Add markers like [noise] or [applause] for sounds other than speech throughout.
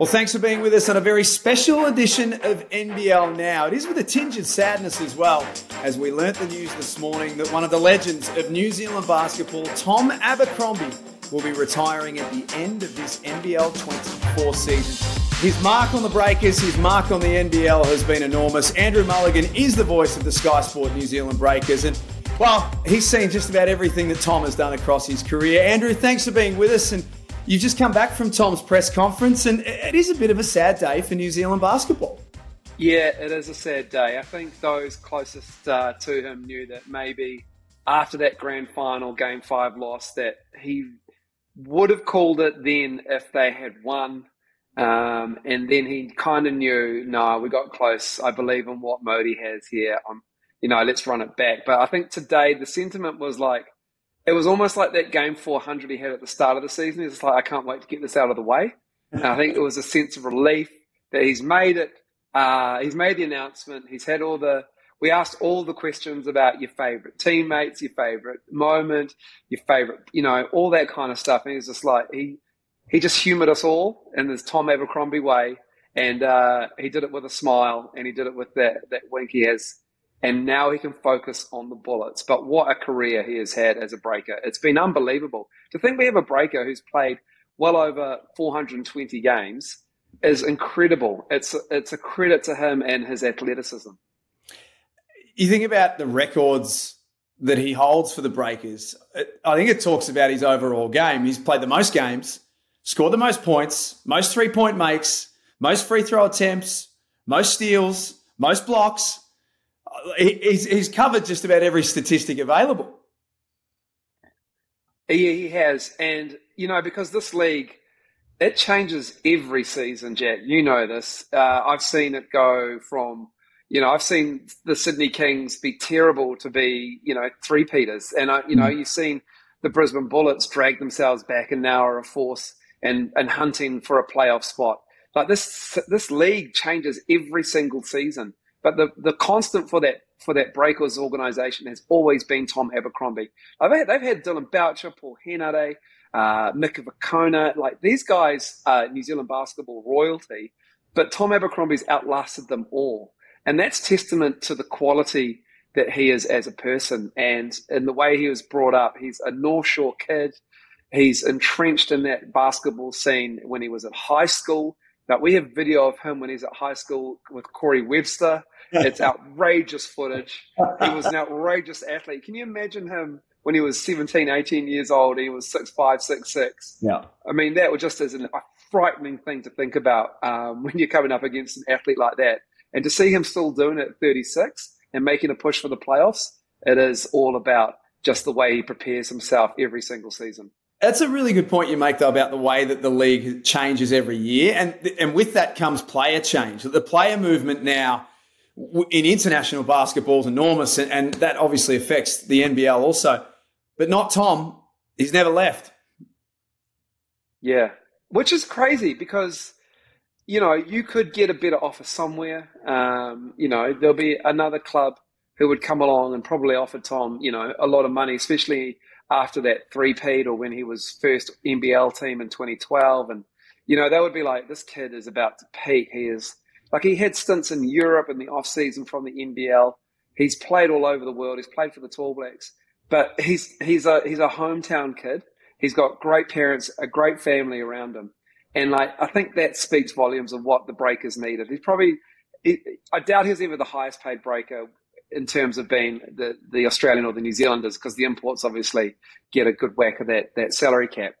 Well, thanks for being with us on a very special edition of NBL Now. It is with a tinge of sadness as well, as we learnt the news this morning that one of the legends of New Zealand basketball, Tom Abercrombie, will be retiring at the end of this NBL 24 season. His mark on the Breakers, his mark on the NBL has been enormous. Andrew Mulligan is the voice of the Sky Sport New Zealand Breakers, and well, he's seen just about everything that Tom has done across his career. Andrew, thanks for being with us and You've just come back from Tom's press conference, and it is a bit of a sad day for New Zealand basketball. Yeah, it is a sad day. I think those closest uh, to him knew that maybe after that grand final, game five loss, that he would have called it then if they had won. Um, and then he kind of knew, no, we got close. I believe in what Mody has here. I'm, you know, let's run it back. But I think today the sentiment was like, it was almost like that game 400 he had at the start of the season. He's like, I can't wait to get this out of the way. And I think it was a sense of relief that he's made it. Uh, he's made the announcement. He's had all the. We asked all the questions about your favorite teammates, your favorite moment, your favorite, you know, all that kind of stuff. And he's just like he he just humoured us all in this Tom Abercrombie way, and uh, he did it with a smile, and he did it with that that wink he has and now he can focus on the bullets. But what a career he has had as a breaker. It's been unbelievable. To think we have a breaker who's played well over 420 games is incredible. It's, it's a credit to him and his athleticism. You think about the records that he holds for the Breakers. I think it talks about his overall game. He's played the most games, scored the most points, most three point makes, most free throw attempts, most steals, most blocks he's, he's covered just about every statistic available. Yeah, he has. And, you know, because this league, it changes every season, Jack. You know this. Uh, I've seen it go from, you know, I've seen the Sydney Kings be terrible to be, you know, three Peters. And, uh, you know, mm. you've seen the Brisbane Bullets drag themselves back and now are a force and, and hunting for a playoff spot. Like this, this league changes every single season. But the, the constant for that for that Breakers organization has always been Tom Abercrombie. Had, they've had Dillon Boucher, Paul Henare, uh, Mika Vukona. Like these guys are New Zealand basketball royalty, but Tom Abercrombie's outlasted them all. And that's testament to the quality that he is as a person and in the way he was brought up. He's a North Shore kid. He's entrenched in that basketball scene when he was at high school. Now we have video of him when he's at high school with Corey Webster. It's outrageous footage. He was an outrageous athlete. Can you imagine him when he was 17, 18 years old? He was six five, six six. Yeah. I mean, that was just as an, a frightening thing to think about um, [laughs] when you're coming up against an athlete like that. And to see him still doing it at 36 and making a push for the playoffs, it is all about just the way he prepares himself every single season. That's a really good point you make, though, about the way that the league changes every year, and and with that comes player change. The player movement now in international basketball is enormous, and, and that obviously affects the NBL also. But not Tom. He's never left. Yeah, which is crazy because you know you could get a better offer somewhere. Um, you know, there'll be another club who would come along and probably offer Tom, you know, a lot of money, especially after that three-peat or when he was first NBL team in 2012. And, you know, they would be like, this kid is about to peak. He is like he had stints in Europe in the off season from the NBL. He's played all over the world. He's played for the Tall Blacks, but he's he's a he's a hometown kid. He's got great parents, a great family around him, and like I think that speaks volumes of what the Breakers needed. He's probably he, I doubt he's ever the highest paid breaker in terms of being the, the Australian or the New Zealanders because the imports obviously get a good whack of that that salary cap.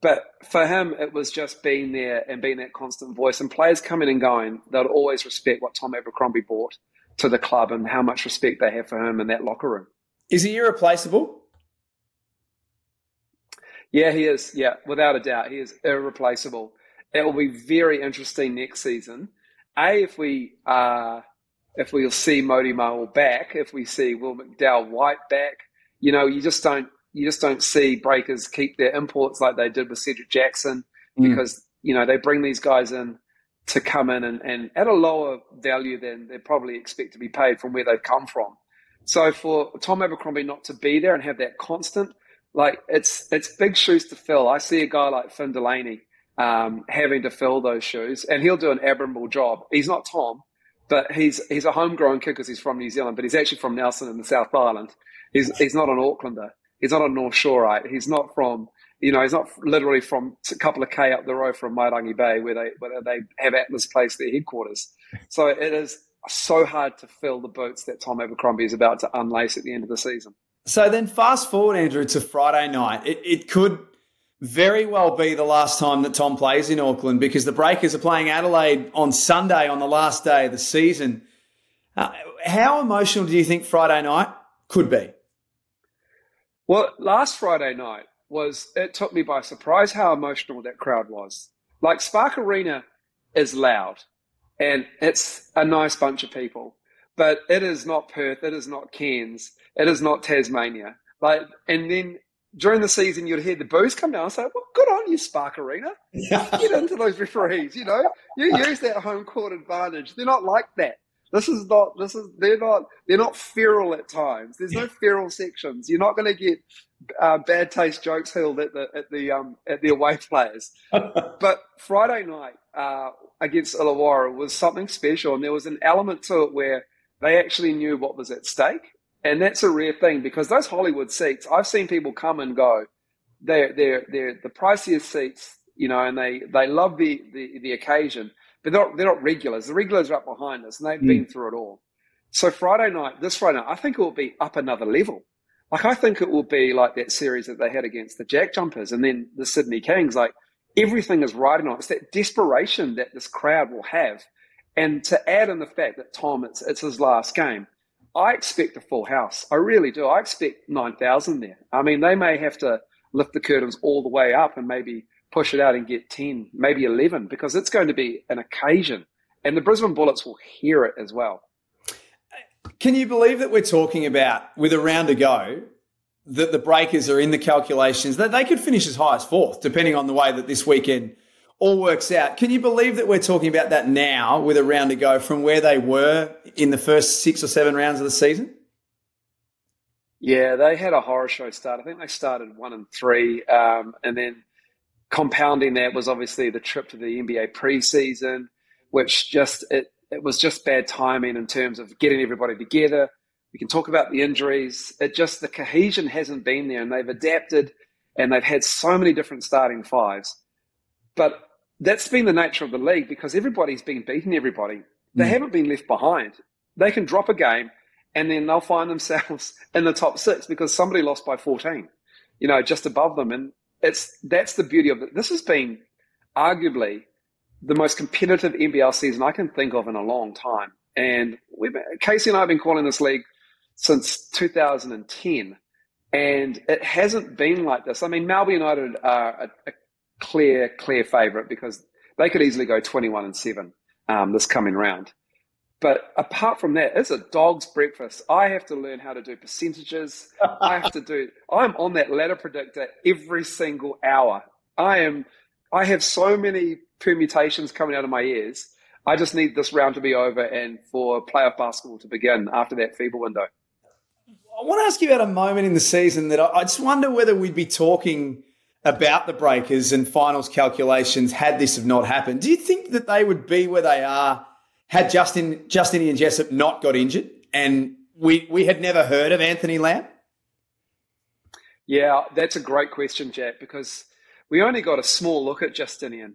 But for him, it was just being there and being that constant voice. And players coming and going, they'd always respect what Tom Abercrombie brought to the club and how much respect they have for him in that locker room. Is he irreplaceable? Yeah, he is. Yeah, without a doubt, he is irreplaceable. It will be very interesting next season. A, if we uh, if we'll see Mody Maor back, if we see Will McDowell White back, you know, you just don't you just don't see breakers keep their imports like they did with Cedric Jackson mm. because you know they bring these guys in to come in and, and at a lower value than they probably expect to be paid from where they've come from. So for Tom Abercrombie not to be there and have that constant, like it's it's big shoes to fill. I see a guy like Finn Delaney um, having to fill those shoes, and he'll do an admirable job. He's not Tom, but he's he's a homegrown kid because he's from New Zealand, but he's actually from Nelson in the South Island. He's he's not an Aucklander. He's not a North Shoreite. He's not from you know he's not literally from a couple of k up the road from Mairangi Bay where they where they have Atlas Place their headquarters. So it is so hard to fill the boots that Tom Abercrombie is about to unlace at the end of the season. So then, fast forward, Andrew, to Friday night. It, it could very well be the last time that Tom plays in Auckland because the Breakers are playing Adelaide on Sunday on the last day of the season. Uh, how emotional do you think Friday night could be? Well, last Friday night was, it took me by surprise how emotional that crowd was. Like Spark Arena is loud and it's a nice bunch of people, but it is not Perth, it is not Cairns, it is not Tasmania. Like, and then during the season, you'd hear the boos come down and say, well, good on you, Spark Arena. Get into those referees, you know. You use that home court advantage. They're not like that. This is not, this is, they're not, they're not feral at times. There's no feral sections. You're not going to get uh, bad taste jokes hurled at the, at the, um, at the away players. [laughs] but Friday night, uh, against Illawarra was something special. And there was an element to it where they actually knew what was at stake and that's a rare thing because those Hollywood seats, I've seen people come and go. They're they're they're the priciest seats, you know, and they they love the the, the occasion, but they're not they're not regulars. The regulars are up behind us, and they've mm. been through it all. So Friday night, this Friday night, I think it will be up another level. Like I think it will be like that series that they had against the Jack Jumpers, and then the Sydney Kings. Like everything is riding on. It's that desperation that this crowd will have, and to add in the fact that Tom, it's it's his last game I expect a full house. I really do. I expect 9,000 there. I mean, they may have to lift the curtains all the way up and maybe push it out and get 10, maybe 11, because it's going to be an occasion. And the Brisbane Bullets will hear it as well. Can you believe that we're talking about, with a round to go, that the breakers are in the calculations, that they could finish as high as fourth, depending on the way that this weekend all works out. Can you believe that we're talking about that now with a round to go from where they were in the first six or seven rounds of the season? Yeah, they had a horror show start. I think they started one and three, um, and then compounding that was obviously the trip to the NBA preseason, which just it it was just bad timing in terms of getting everybody together. We can talk about the injuries. It just the cohesion hasn't been there, and they've adapted, and they've had so many different starting fives. But that's been the nature of the league because everybody's been beating everybody. They mm. haven't been left behind. They can drop a game and then they'll find [laughs] themselves in the top six because somebody lost by 14, you know, just above them. And it's that's the beauty of it. This has been arguably the most competitive NBL season I can think of in a long time. And we've Casey and I have been calling this league since 2010, and it hasn't been like this. I mean, Melbourne United are a, a clear, clear favourite because they could easily go 21 and 7 um, this coming round. But apart from that, it's a dog's breakfast. I have to learn how to do percentages. I have to do, [laughs] I'm on that ladder predictor every single hour. I am, I have so many permutations coming out of my ears. I just need this round to be over and for playoff basketball to begin after that FIBA window. I want to ask you about a moment in the season that I just wonder whether we'd be talking about the breakers and finals calculations had this have not happened. Do you think that they would be where they are had Justin Justinian Jessup not got injured and we we had never heard of Anthony Lamb? Yeah, that's a great question, Jack, because we only got a small look at Justinian.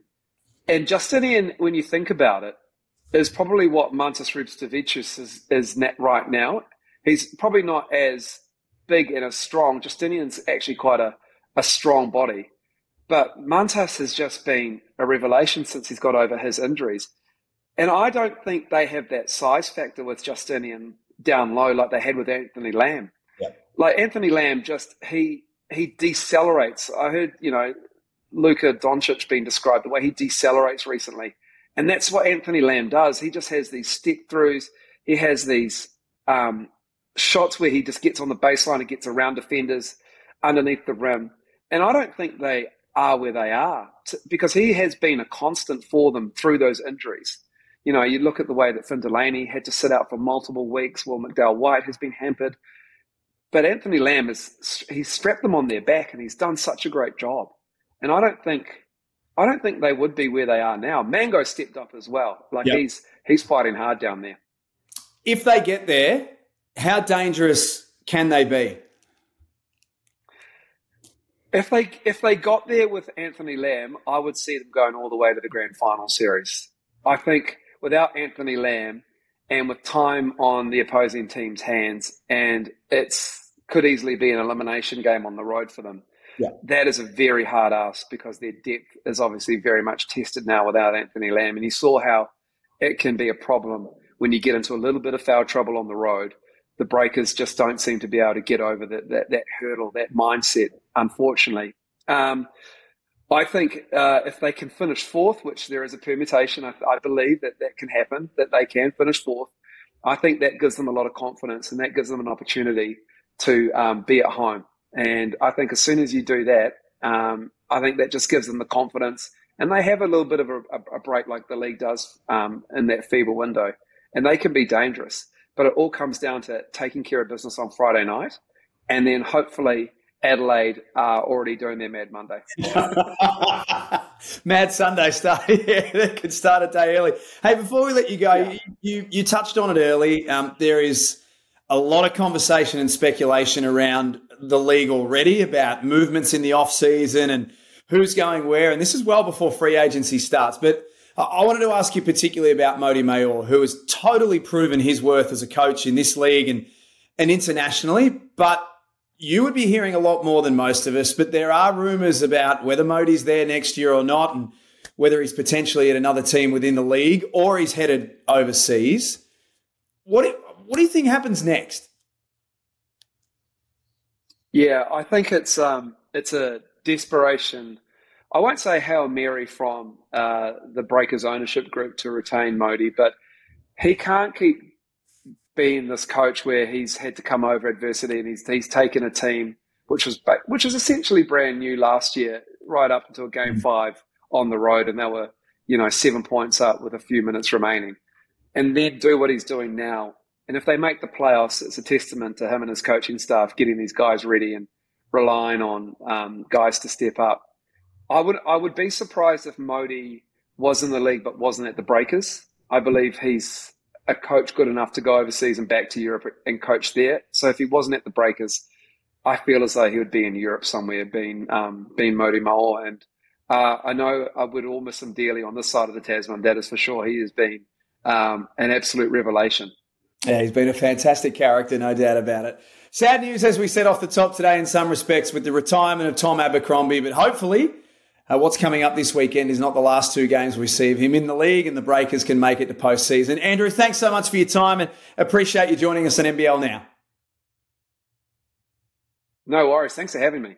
And Justinian, when you think about it, is probably what Mantas Rubstavicius is, is right now. He's probably not as big and as strong. Justinian's actually quite a a strong body. But Mantas has just been a revelation since he's got over his injuries. And I don't think they have that size factor with Justinian down low like they had with Anthony Lamb. Yeah. Like Anthony Lamb just he he decelerates. I heard, you know, Luka Doncic being described the way he decelerates recently. And that's what Anthony Lamb does. He just has these step throughs. He has these um, shots where he just gets on the baseline and gets around defenders underneath the rim. And I don't think they are where they are because he has been a constant for them through those injuries. You know, you look at the way that Finn Delaney had to sit out for multiple weeks. while McDowell White has been hampered. But Anthony Lamb is, he's strapped them on their back and he's done such a great job. And I don't think, I don't think they would be where they are now. Mango stepped up as well. Like yep. he's he's fighting hard down there. If they get there, how dangerous can they be? If they if they got there with Anthony Lamb, I would see them going all the way to the grand final series. I think without Anthony Lamb and with time on the opposing team's hands, and it's could easily be an elimination game on the road for them. Yeah. That is a very hard ask because their depth is obviously very much tested now without Anthony Lamb. And you saw how it can be a problem when you get into a little bit of foul trouble on the road. The breakers just don't seem to be able to get over that, that, that hurdle, that mindset, unfortunately. Um, I think uh, if they can finish fourth, which there is a permutation, I, I, believe that that can happen, that they can finish fourth. I think that gives them a lot of confidence and that gives them an opportunity to um, be at home. And I think as soon as you do that, um, I think that just gives them the confidence. And they have a little bit of a, a break like the league does um, in that FIBA window. And they can be dangerous. But it all comes down to taking care of business on Friday night and then hopefully Adelaide are already doing their Mad Monday. [laughs] Mad Sunday start. [laughs] yeah, they could start a day early. Hey, before we let you go, yeah. you, you touched on it early. Um, there is a lot of conversation and speculation around the league already about movements in the off season and who's going where. And this is well before free agency starts. But I wanted to ask you particularly about Mody Maor, who has totally proven his worth as a coach in this league and, and internationally. But you would be hearing a lot more than most of us, but there are rumours about whether Mody's there next year or not, and whether he's potentially at another team within the league or he's headed overseas. What what do you think happens next? Yeah, I think it's um, it's a desperation. I won't say hail mary from uh, the Breakers ownership group to retain Mody, but he can't keep being this coach where he's had to come over adversity and he's he's taken a team which was which was essentially brand new last year, right up until game mm. five on the road, and they were you know seven points up with a few minutes remaining, and then do what he's doing now. And if they make the playoffs, it's a testament to him and his coaching staff getting these guys ready and relying on um, guys to step up. I would I would be surprised if Mody was in the league but wasn't at the Breakers. I believe he's a coach good enough to go overseas and back to Europe and coach there. So if he wasn't at the Breakers, I feel as though he would be in Europe somewhere, being um, being Mody Maor. And uh, I know I would all miss him dearly on this side of the Tasman. That is for sure. He has been um, an absolute revelation. Yeah, he's been a fantastic character, no doubt about it. Sad news, as we said off the top today, in some respects, with the retirement of Tom Abercrombie, but hopefully uh, what's coming up this weekend is not the last two games we see of him in the league, and the Breakers can make it to postseason. Andrew, thanks so much for your time and appreciate you joining us on NBL now. No worries. Thanks for having me.